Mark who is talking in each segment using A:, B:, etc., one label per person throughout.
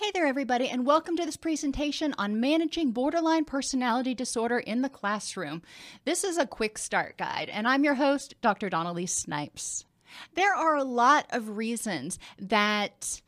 A: Hey there, everybody, and welcome to this presentation on managing borderline personality disorder in the classroom. This is a quick start guide, and I'm your host, Dr. Dawn-Elise Snipes. There are a lot of reasons that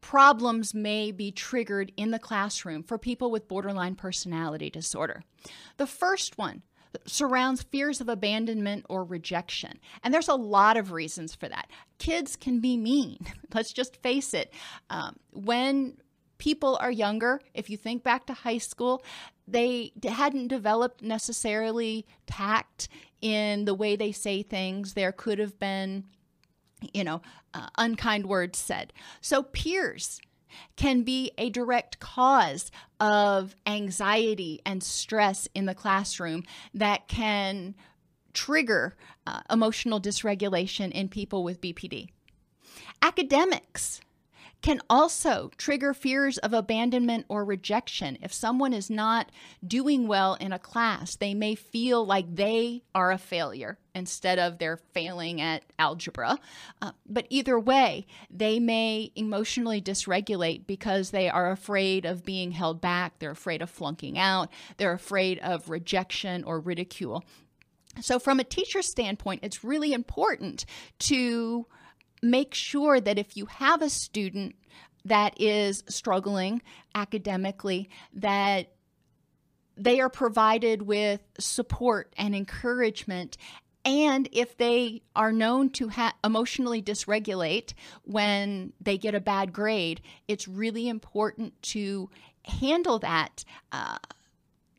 A: problems may be triggered in the classroom for people with borderline personality disorder. The first one surrounds fears of abandonment or rejection. And there's a lot of reasons for that. Kids can be mean. Let's just face it. Um, when people are younger, if you think back to high school, they hadn't developed necessarily tact in the way they say things. There could have been, you know, uh, unkind words said. So, peers can be a direct cause of anxiety and stress in the classroom that can trigger uh, emotional dysregulation in people with BPD. Academics can also trigger fears of abandonment or rejection. If someone is not doing well in a class, they may feel like they are a failure instead of they're failing at algebra. Uh, but either way, they may emotionally dysregulate because they are afraid of being held back, they're afraid of flunking out, they're afraid of rejection or ridicule. So, from a teacher standpoint, it's really important to make sure that if you have a student that is struggling academically, that they are provided with support and encouragement. And if they are known to ha- emotionally dysregulate when they get a bad grade, it's really important to handle that uh,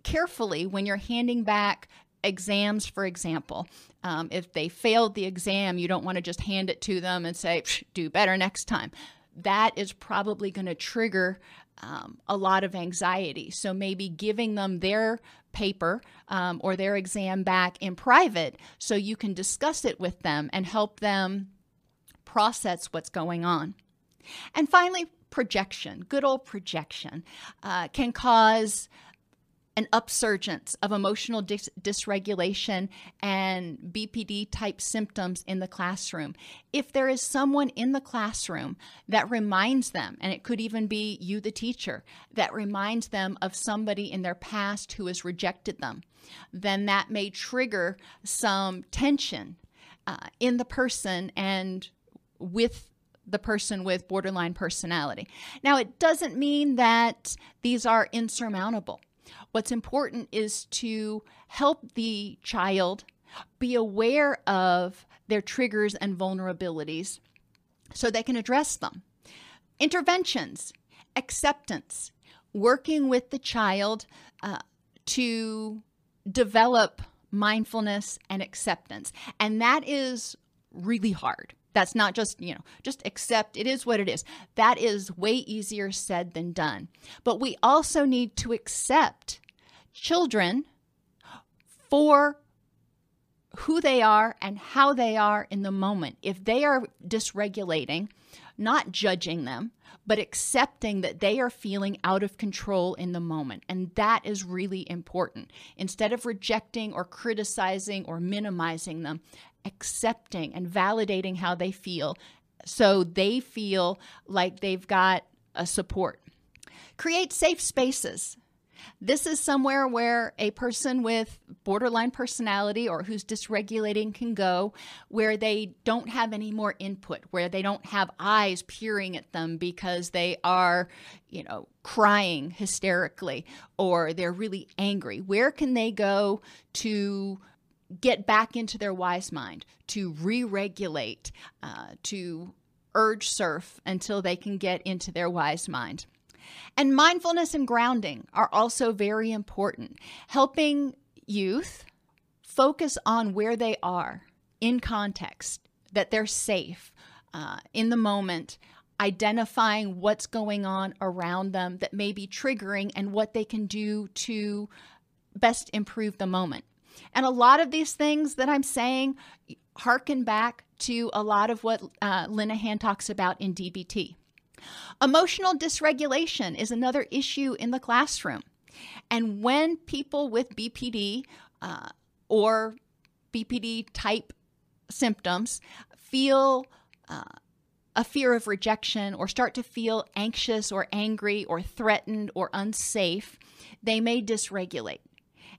A: carefully when you're handing back exams, for example. Um, if they failed the exam, you don't want to just hand it to them and say, do better next time. That is probably going to trigger um, a lot of anxiety. So maybe giving them their paper um, or their exam back in private so you can discuss it with them and help them process what's going on. And finally, projection, good old projection, uh, can cause an upsurgence of emotional dis- dysregulation and BPD type symptoms in the classroom. If there is someone in the classroom that reminds them, and it could even be you, the teacher, that reminds them of somebody in their past who has rejected them, then that may trigger some tension uh, in the person and with the person with borderline personality. Now, it doesn't mean that these are insurmountable. What's important is to help the child be aware of their triggers and vulnerabilities so they can address them. Interventions, acceptance, working with the child uh, to develop mindfulness and acceptance. And that is really hard. That's not just, you know, just accept it is what it is. That is way easier said than done. But we also need to accept children for who they are and how they are in the moment. If they are dysregulating, not judging them, but accepting that they are feeling out of control in the moment. And that is really important. Instead of rejecting or criticizing or minimizing them, accepting and validating how they feel so they feel like they've got a support. Create safe spaces. This is somewhere where a person with borderline personality or who's dysregulating can go, where they don't have any more input, where they don't have eyes peering at them because they are, you know, crying hysterically or they're really angry. Where can they go to get back into their wise mind, to re regulate, uh, to urge surf until they can get into their wise mind? And mindfulness and grounding are also very important, helping youth focus on where they are in context, that they're safe uh, in the moment, identifying what's going on around them that may be triggering and what they can do to best improve the moment. And a lot of these things that I'm saying harken back to a lot of what uh, Linehan talks about in DBT. Emotional dysregulation is another issue in the classroom. And when people with BPD uh, or BPD type symptoms feel uh, a fear of rejection or start to feel anxious or angry or threatened or unsafe, they may dysregulate.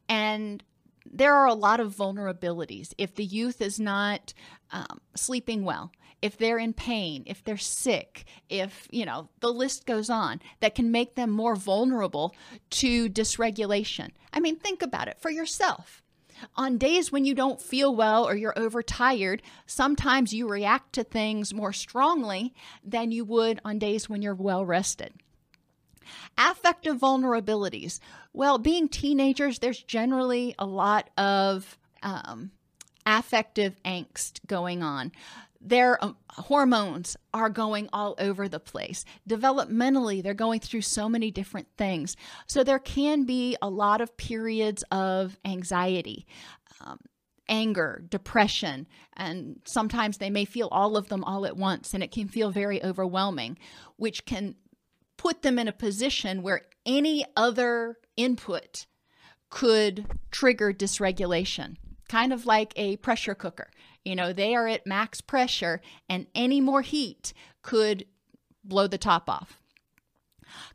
A: And there are a lot of vulnerabilities. If the youth is not um, sleeping well, if they're in pain, if they're sick, if, you know, the list goes on that can make them more vulnerable to dysregulation. I mean, think about it for yourself. On days when you don't feel well or you're overtired, sometimes you react to things more strongly than you would on days when you're well rested. Affective vulnerabilities. Well, being teenagers, there's generally a lot of um, affective angst going on. Their um, hormones are going all over the place. Developmentally, they're going through so many different things. So there can be a lot of periods of anxiety. Um, anger, depression, and sometimes they may feel all of them all at once, and it can feel very overwhelming, which can put them in a position where any other input could trigger dysregulation, kind of like a pressure cooker. You know, they are at max pressure, and any more heat could blow the top off.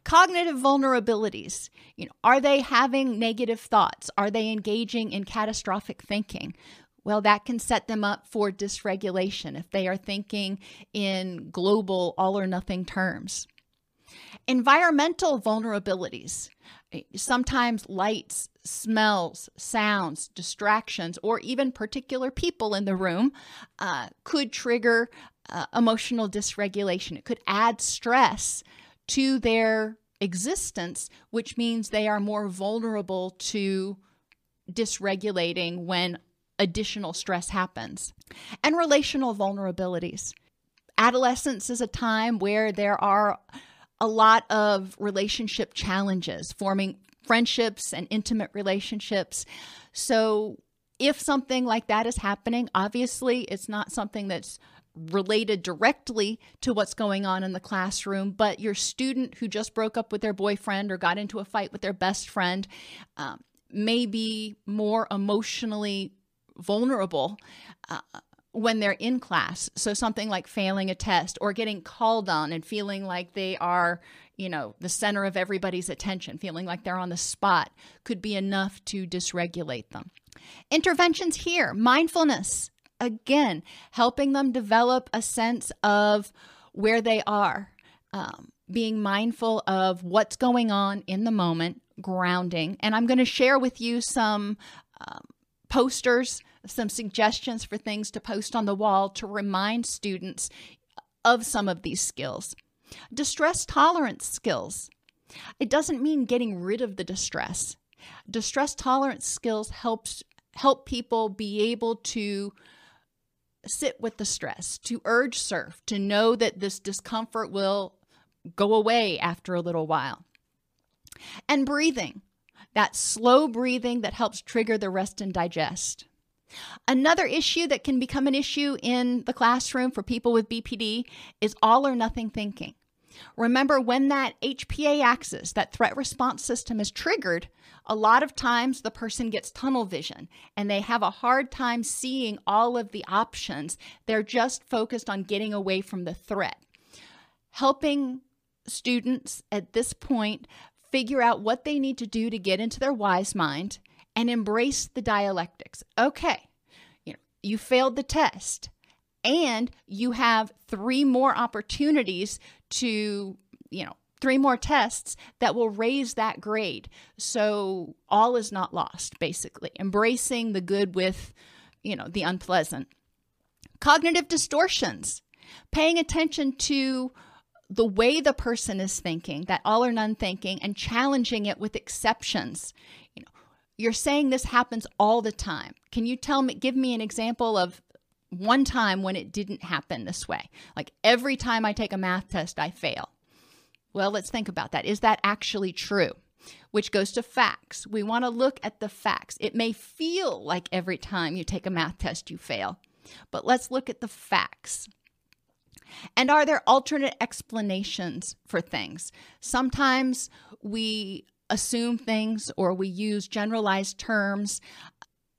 A: Cognitive vulnerabilities. You know, are they having negative thoughts? Are they engaging in catastrophic thinking? Well, that can set them up for dysregulation if they are thinking in global all or nothing terms. Environmental vulnerabilities. Sometimes lights, smells, sounds, distractions, or even particular people in the room uh, could trigger uh, emotional dysregulation. It could add stress to their existence, which means they are more vulnerable to dysregulating when additional stress happens. And relational vulnerabilities. Adolescence is a time where there are a lot of relationship challenges, forming friendships and intimate relationships. So, if something like that is happening, obviously it's not something that's related directly to what's going on in the classroom, but your student who just broke up with their boyfriend or got into a fight with their best friend um, may be more emotionally vulnerable uh, when they're in class. So something like failing a test or getting called on and feeling like they are, you know, the center of everybody's attention, feeling like they're on the spot could be enough to dysregulate them. Interventions here, mindfulness, again, helping them develop a sense of where they are, um, being mindful of what's going on in the moment, grounding. And I'm going to share with you some um, posters some suggestions for things to post on the wall to remind students of some of these skills. Distress tolerance skills. It doesn't mean getting rid of the distress. Distress tolerance skills helps help people be able to sit with the stress, to urge surf, to know that this discomfort will go away after a little while. And breathing, that slow breathing that helps trigger the rest and digest. Another issue that can become an issue in the classroom for people with BPD is all or nothing thinking. Remember, when that HPA axis, that threat response system, is triggered, a lot of times the person gets tunnel vision and they have a hard time seeing all of the options. They're just focused on getting away from the threat. Helping students at this point figure out what they need to do to get into their wise mind, and embrace the dialectics. Okay, you know, you failed the test and you have three more opportunities to, you know, three more tests that will raise that grade. So all is not lost, basically. Embracing the good with, you know, the unpleasant. Cognitive distortions, paying attention to the way the person is thinking, that all or none thinking, and challenging it with exceptions. You know, you're saying this happens all the time. Can you tell me, give me an example of one time when it didn't happen this way? Like every time I take a math test, I fail. Well, let's think about that. Is that actually true? Which goes to facts. We want to look at the facts. It may feel like every time you take a math test, you fail, but let's look at the facts. And are there alternate explanations for things? Sometimes we assume things or we use generalized terms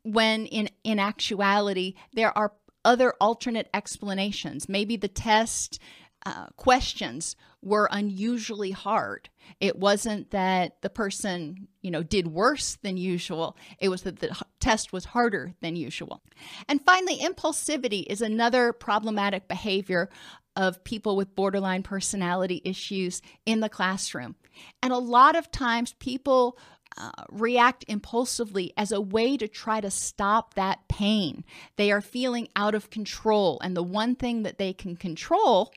A: when in, in actuality there are other alternate explanations. Maybe the test uh, questions were unusually hard. It wasn't that the person, you know, did worse than usual. It was that the test was harder than usual. And finally, impulsivity is another problematic behavior of people with borderline personality issues in the classroom. And a lot of times people uh, react impulsively as a way to try to stop that pain. They are feeling out of control. And the one thing that they can control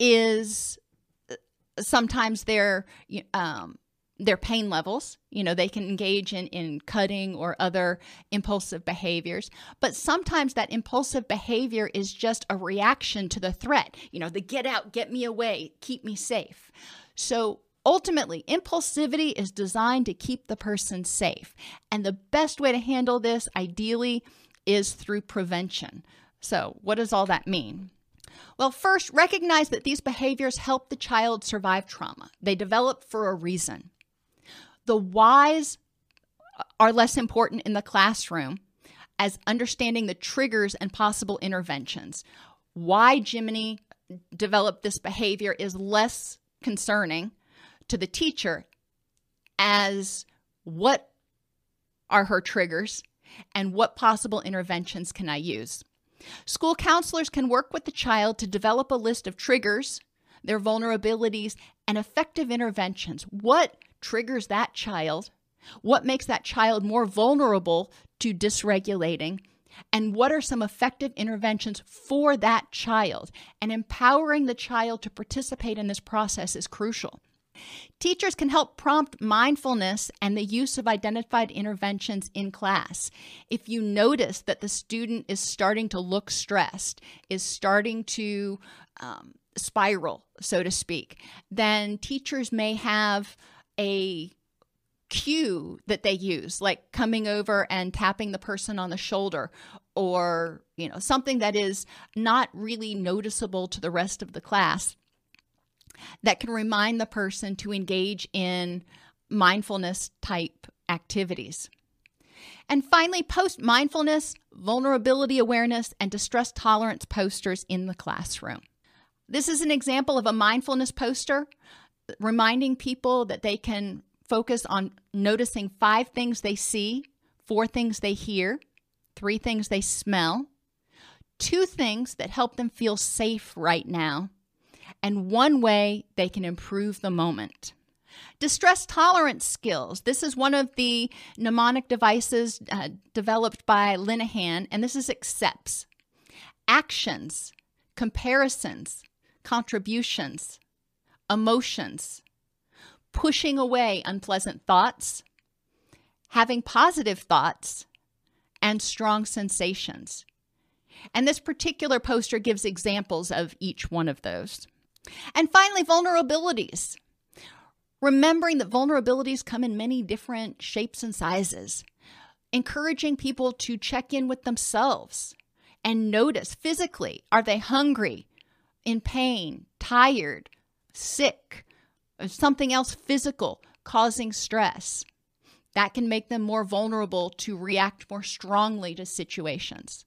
A: is uh, sometimes their um, their pain levels. You know, they can engage in, in cutting or other impulsive behaviors. But sometimes that impulsive behavior is just a reaction to the threat. You know, the get out, get me away, keep me safe. So ultimately, impulsivity is designed to keep the person safe. And the best way to handle this, ideally, is through prevention. So, what does all that mean? Well, first, recognize that these behaviors help the child survive trauma. They develop for a reason. The whys are less important in the classroom as understanding the triggers and possible interventions. Why Jiminy developed this behavior is less concerning to the teacher as what are her triggers and what possible interventions can I use. School counselors can work with the child to develop a list of triggers, their vulnerabilities, and effective interventions. What triggers that child? What makes that child more vulnerable to dysregulating? And what are some effective interventions for that child? And empowering the child to participate in this process is crucial. Teachers can help prompt mindfulness and the use of identified interventions in class. If you notice that the student is starting to look stressed, is starting to um, spiral, so to speak, then teachers may have a cue that they use like coming over and tapping the person on the shoulder or you know something that is not really noticeable to the rest of the class that can remind the person to engage in mindfulness type activities. And finally, post mindfulness, vulnerability awareness, and distress tolerance posters in the classroom. This is an example of a mindfulness poster reminding people that they can focus on noticing five things they see, four things they hear, three things they smell, two things that help them feel safe right now, and one way they can improve the moment. Distress tolerance skills. This is one of the mnemonic devices uh, developed by Linehan, and this is accepts. Actions, comparisons, contributions, emotions, pushing away unpleasant thoughts, having positive thoughts, and strong sensations. And this particular poster gives examples of each one of those. And finally, vulnerabilities. Remembering that vulnerabilities come in many different shapes and sizes. Encouraging people to check in with themselves and notice physically are they hungry, in pain, tired, sick, or something else physical causing stress? That can make them more vulnerable to react more strongly to situations.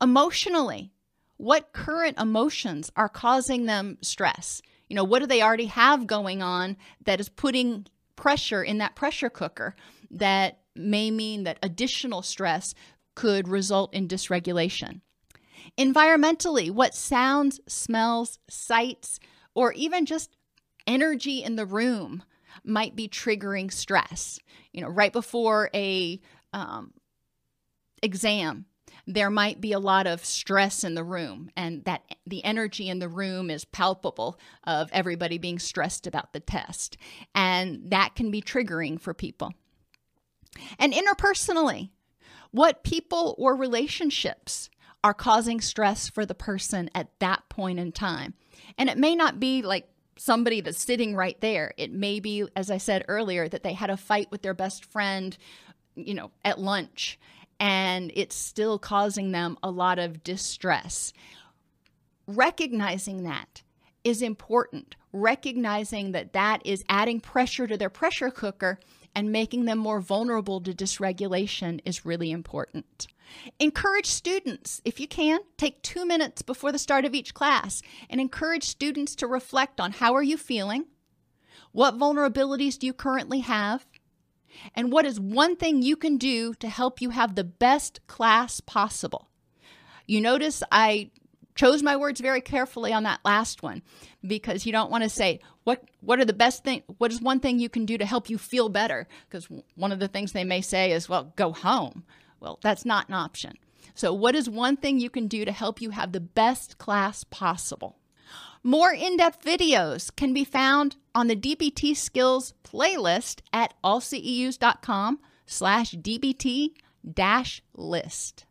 A: Emotionally, what current emotions are causing them stress? You know, what do they already have going on that is putting pressure in that pressure cooker that may mean that additional stress could result in dysregulation. Environmentally, what sounds, smells, sights, or even just energy in the room might be triggering stress. You know, right before a um, exam, there might be a lot of stress in the room, and that the energy in the room is palpable of everybody being stressed about the test, and that can be triggering for people. And interpersonally, what people or relationships are causing stress for the person at that point in time. And it may not be like somebody that's sitting right there. It may be, as I said earlier, that they had a fight with their best friend, you know, at lunch, and it's still causing them a lot of distress. Recognizing that is important. Recognizing that that is adding pressure to their pressure cooker and making them more vulnerable to dysregulation is really important. Encourage students, if you can, take two minutes before the start of each class and encourage students to reflect on how are you feeling? What vulnerabilities do you currently have? And what is one thing you can do to help you have the best class possible? You notice I chose my words very carefully on that last one because you don't want to say what what are the best thing what is one thing you can do to help you feel better? Because one of the things they may say is well go home. Well that's not an option. So what is one thing you can do to help you have the best class possible? More in-depth videos can be found on the dbt skills playlist at allceus.com slash dbt dash list